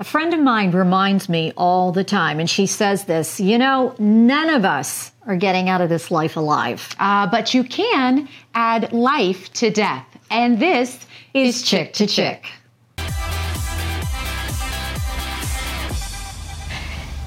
A friend of mine reminds me all the time, and she says this you know, none of us are getting out of this life alive. Uh, but you can add life to death. And this is Chick to Chick.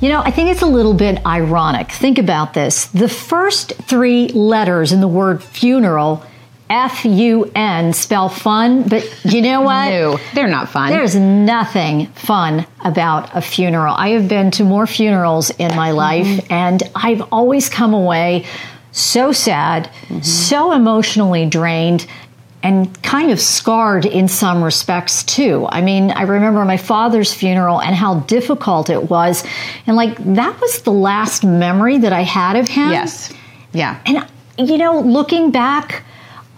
You know, I think it's a little bit ironic. Think about this. The first three letters in the word funeral, F U N, spell fun, but you know what? no, they're not fun. There's nothing fun about a funeral. I have been to more funerals in my life, mm-hmm. and I've always come away so sad, mm-hmm. so emotionally drained and kind of scarred in some respects too. I mean, I remember my father's funeral and how difficult it was. And like that was the last memory that I had of him. Yes. Yeah. And you know, looking back,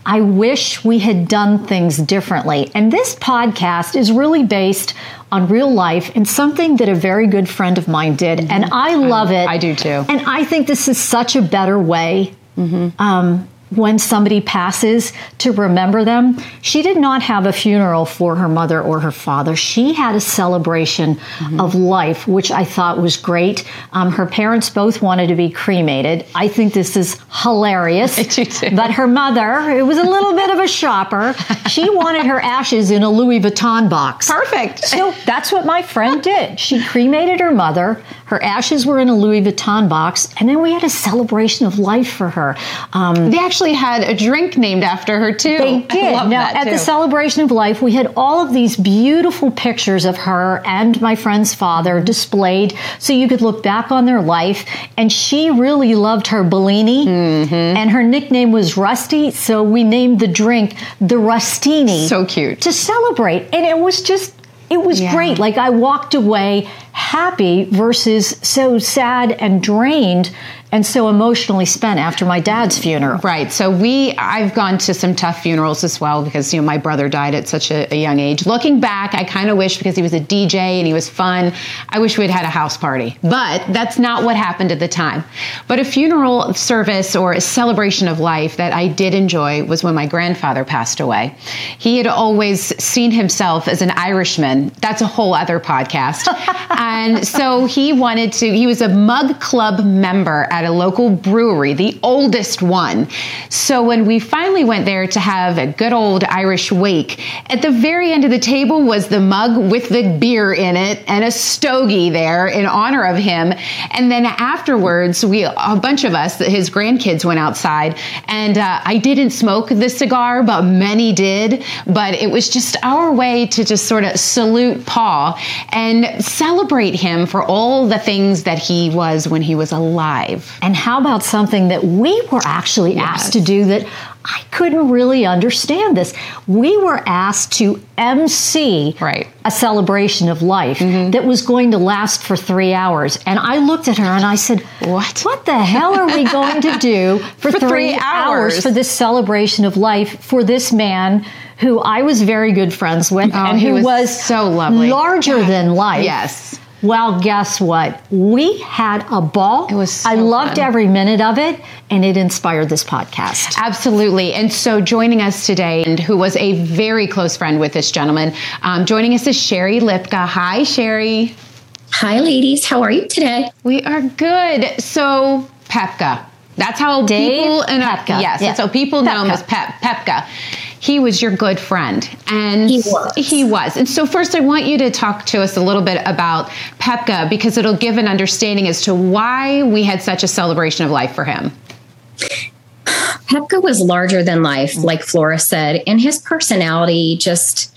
I wish we had done things differently. And this podcast is really based on real life and something that a very good friend of mine did. Mm-hmm. And I love it. I do too. And I think this is such a better way mm-hmm. um, when somebody passes to remember them. She did not have a funeral for her mother or her father. She had a celebration mm-hmm. of life, which I thought was great. Um, her parents both wanted to be cremated. I think this is hilarious. but her mother, it was a little bit of a shopper. She wanted her ashes in a Louis Vuitton box. Perfect. So that's what my friend did. She cremated her mother. Her ashes were in a Louis Vuitton box, and then we had a celebration of life for her. Um, they actually had a drink named after her too. They did. now, at the celebration of life, we had all of these beautiful pictures of her and my friend's father displayed, so you could look back on their life. And she really loved her Bellini, mm-hmm. and her nickname was Rusty, so we named the drink the Rustini. So cute to celebrate, and it was just it was yeah. great. Like I walked away happy versus so sad and drained and so emotionally spent after my dad's funeral. Right. So we, I've gone to some tough funerals as well because you know my brother died at such a, a young age. Looking back, I kind of wish because he was a DJ and he was fun. I wish we'd had a house party, but that's not what happened at the time. But a funeral service or a celebration of life that I did enjoy was when my grandfather passed away. He had always seen himself as an Irishman. That's a whole other podcast. and so he wanted to. He was a Mug Club member at a local brewery, the oldest one. So when we finally went there to have a good old Irish wake, at the very end of the table was the mug with the beer in it and a stogie there in honor of him. And then afterwards, we a bunch of us, his grandkids, went outside, and uh, I didn't smoke the cigar, but many did. But it was just our way to just sort of salute Paul and celebrate him for all the things that he was when he was alive. And how about something that we were actually yes. asked to do that I couldn't really understand this. We were asked to MC right. a celebration of life mm-hmm. that was going to last for three hours. And I looked at her and I said, What? What the hell are we going to do for, for three, three hours. hours for this celebration of life for this man who I was very good friends with oh, and who was, was, so lovely. larger than life. Yes. Well, guess what? We had a ball. It was so I loved fun. every minute of it, and it inspired this podcast. Absolutely. And so, joining us today, and who was a very close friend with this gentleman, um, joining us is Sherry Lipka. Hi, Sherry. Hi, ladies. How are you today? We are good. So, Pepka. That's how Dave people and Pepka. Yes, yeah. that's how people know him as Pep, Pepka he was your good friend. And he was. he was. And so first i want you to talk to us a little bit about pepka because it'll give an understanding as to why we had such a celebration of life for him. Pepka was larger than life like flora said and his personality just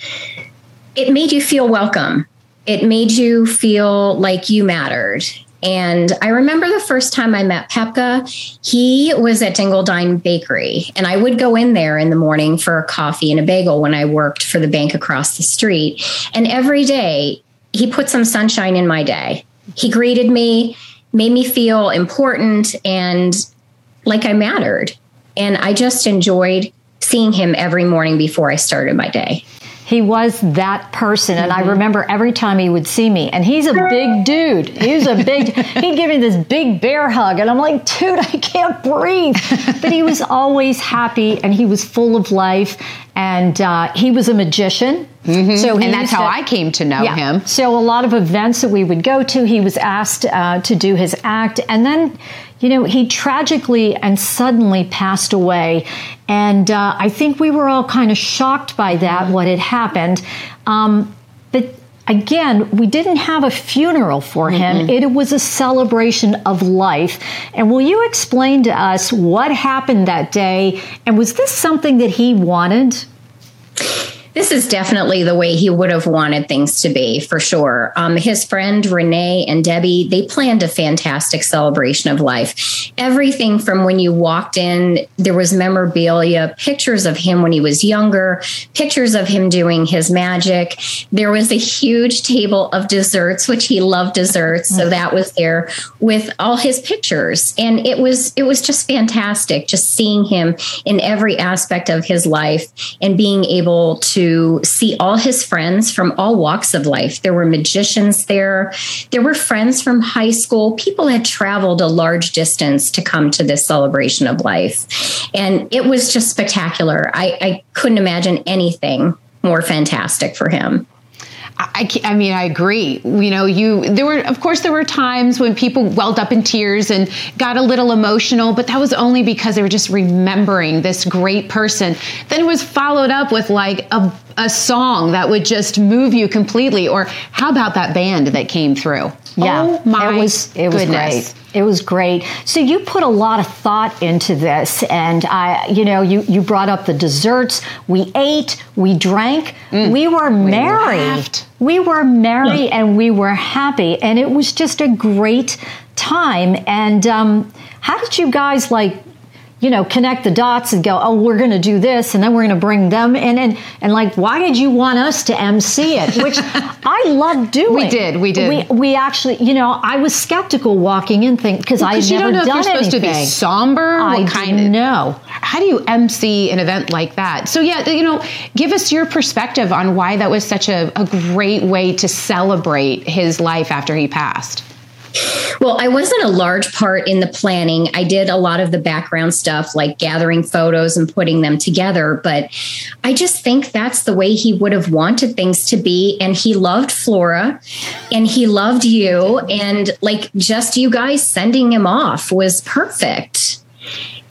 it made you feel welcome. It made you feel like you mattered and I remember the first time I met Pepka, he was at Dingledine Bakery. And I would go in there in the morning for a coffee and a bagel when I worked for the bank across the street. And every day, he put some sunshine in my day. He greeted me, made me feel important and like I mattered. And I just enjoyed seeing him every morning before I started my day He was that person. And I remember every time he would see me, and he's a big dude. He's a big, he'd give me this big bear hug. And I'm like, dude, I can't breathe. But he was always happy and he was full of life. And uh, he was a magician. Mm-hmm. So and that's how to- I came to know yeah. him. So a lot of events that we would go to, he was asked uh, to do his act, and then, you know, he tragically and suddenly passed away, and uh, I think we were all kind of shocked by that what had happened, um, but. Again, we didn't have a funeral for him. It was a celebration of life. And will you explain to us what happened that day? And was this something that he wanted? This is definitely the way he would have wanted things to be, for sure. Um, his friend Renee and Debbie, they planned a fantastic celebration of life. Everything from when you walked in, there was memorabilia, pictures of him when he was younger, pictures of him doing his magic. There was a huge table of desserts, which he loved desserts, so that was there with all his pictures, and it was it was just fantastic, just seeing him in every aspect of his life and being able to see all his friends from all walks of life. There were magicians there. There were friends from high school. People had traveled a large distance to come to this celebration of life. And it was just spectacular. I, I couldn't imagine anything more fantastic for him. I, I mean, I agree. You know, you there were, of course, there were times when people welled up in tears and got a little emotional, but that was only because they were just remembering this great person. Then it was followed up with like a, a song that would just move you completely. Or how about that band that came through? Yeah, oh my it was it was goodness. great. It was great. So you put a lot of thought into this, and I, you know, you you brought up the desserts. We ate, we drank, we were merry. laughed. We were merry, and we were happy, and it was just a great time. And um, how did you guys like? You know, connect the dots and go, oh, we're going to do this, and then we're going to bring them in, and and like, why did you want us to MC it? Which I love doing. We did, we did. We, we actually, you know, I was skeptical walking in, think because I had you never don't know if you're supposed anything. to be somber. I what kind didn't know. How do you MC an event like that? So yeah, you know, give us your perspective on why that was such a, a great way to celebrate his life after he passed. Well, I wasn't a large part in the planning. I did a lot of the background stuff, like gathering photos and putting them together. But I just think that's the way he would have wanted things to be. And he loved Flora and he loved you. And like just you guys sending him off was perfect.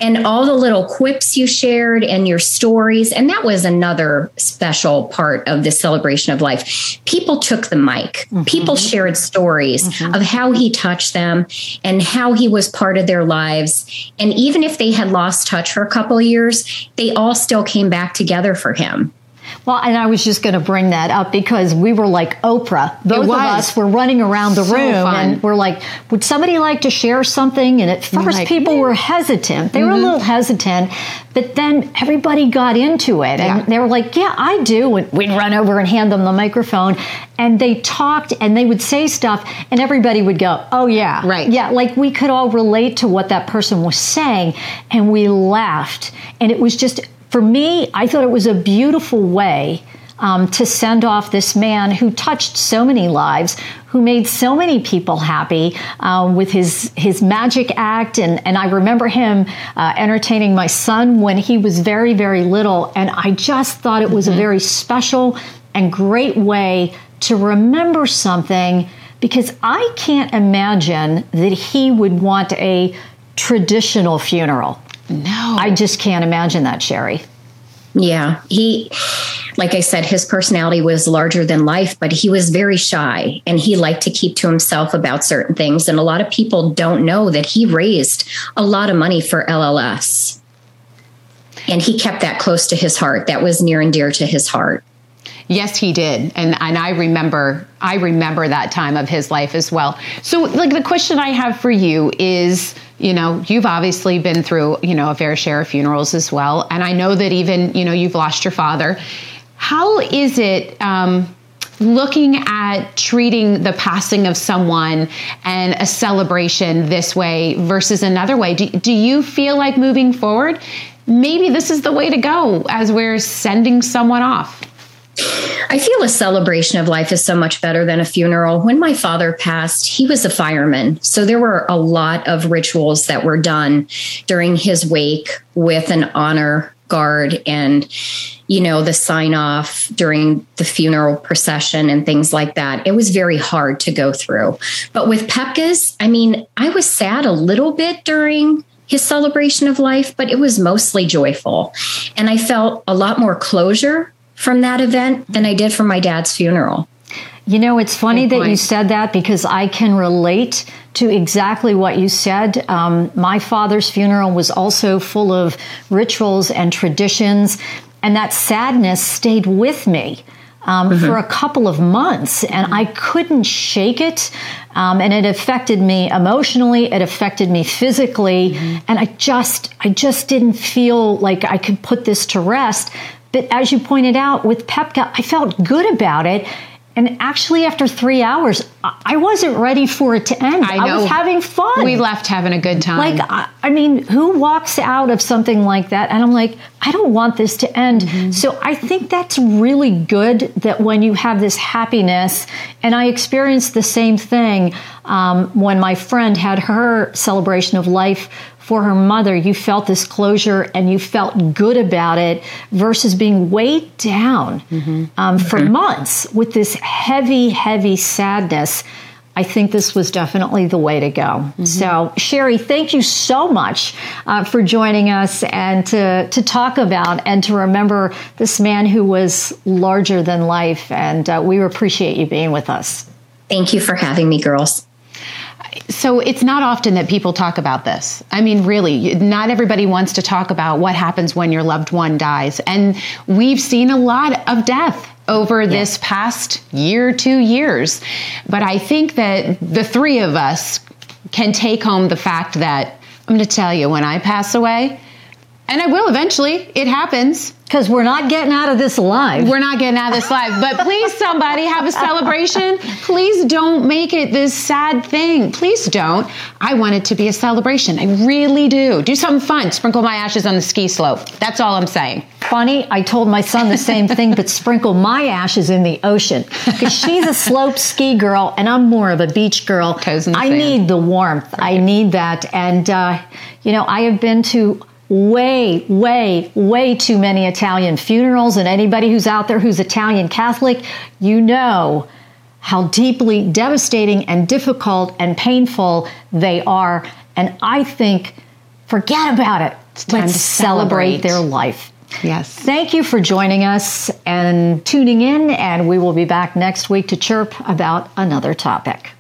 And all the little quips you shared and your stories. And that was another special part of the celebration of life. People took the mic, mm-hmm. people shared stories mm-hmm. of how he touched them and how he was part of their lives. And even if they had lost touch for a couple of years, they all still came back together for him. Well, and I was just going to bring that up because we were like Oprah. Both of us were running around the So room fun. and we're like, would somebody like to share something? And at first, like, Mm-hmm. people were hesitant. They were a little hesitant, but then everybody got into it and Yeah. they were like, yeah, I do. And we'd run over and hand them the microphone and they talked and they would say stuff and everybody would go, oh, yeah. Right. Yeah. Like we could all relate to what that person was saying and we laughed. And it was just, for me, I thought it was a beautiful way um, to send off this man who touched so many lives, who made so many people happy um, with his his magic act. And, and I remember him uh, entertaining my son when he was very, very little. And I just thought it was a very special and great way to remember something because I can't imagine that he would want a traditional funeral. No, I just can't imagine that, Sherry. Yeah, he, like I said, his personality was larger than life, but he was very shy and he liked to keep to himself about certain things. And a lot of people don't know that he raised a lot of money for LLS. And he kept that close to his heart. That was near and dear to his heart. Yes, he did, and and I remember I remember that time of his life as well. So, like the question I have for you is, you know, you've obviously been through you know a fair share of funerals as well, and I know that even you know you've lost your father. How is it? Um, looking at treating the passing of someone and a celebration this way versus another way do, do you feel like moving forward maybe this is the way to go as we're sending someone off I feel a celebration of life is so much better than a funeral. When my father passed, he was a fireman. So there were a lot of rituals that were done during his wake with an honor guard and you know the sign off during the funeral procession and things like that it was very hard to go through but with pepka's i mean i was sad a little bit during his celebration of life but it was mostly joyful and i felt a lot more closure from that event than i did from my dad's funeral you know, it's funny that you said that because I can relate to exactly what you said. Um, my father's funeral was also full of rituals and traditions, and that sadness stayed with me. Um, mm-hmm. For a couple of months, and I couldn't shake it. Um, and it affected me emotionally. It affected me physically, mm-hmm. and I just, I just didn't feel like I could put this to rest. But as you pointed out with Pepka, I felt good about it and actually, after three hours, I wasn't ready for it to end. I, I was having fun. We left having a good time. Like, I, mean, who walks out of something like that? And I'm like, I don't want this to end. Mm-hmm. So I think that's really good that when you have this happiness, and I experienced the same thing um, when my friend had her celebration of life for her mother, you felt this closure and you felt good about it versus being weighed down mm-hmm. Um, for mm-hmm. months with this heavy, heavy sadness. I think this was definitely the way to go. Mm-hmm. So, Sherry, thank you so much uh, for joining us and to, to talk about and to remember this man who was larger than life. And uh, we appreciate you being with us. Thank you for having me, girls so it's not often that people talk about this. I mean, really, not everybody wants to talk about what happens when your loved one dies. And we've seen a lot of death over yes. this past year, two years. But I think that the three of us can take home the fact that I'm going to tell you when I pass away, and I will eventually, it happens. Because we're not getting out of this alive. We're not getting out of this live. But please, somebody have a celebration. Please don't make it this sad thing. Please don't. I want it to be a celebration. I really do. Do something fun. Sprinkle my ashes on the ski slope. That's all I'm saying. Funny, I told my son the same thing, but sprinkle my ashes in the ocean. Because she's a slope ski girl and I'm more of a beach girl. Toes in the I sand. need the warmth. Right. I need that. And, uh, you know, I have been to way, way, way too many Italian funerals. And anybody who's out there who's Italian Catholic, you know how deeply devastating and difficult and painful they are. And I think, forget about it. It's time Let's to celebrate. celebrate their life. Yes. Thank you for joining us and tuning in, and we will be back next week to chirp about another topic.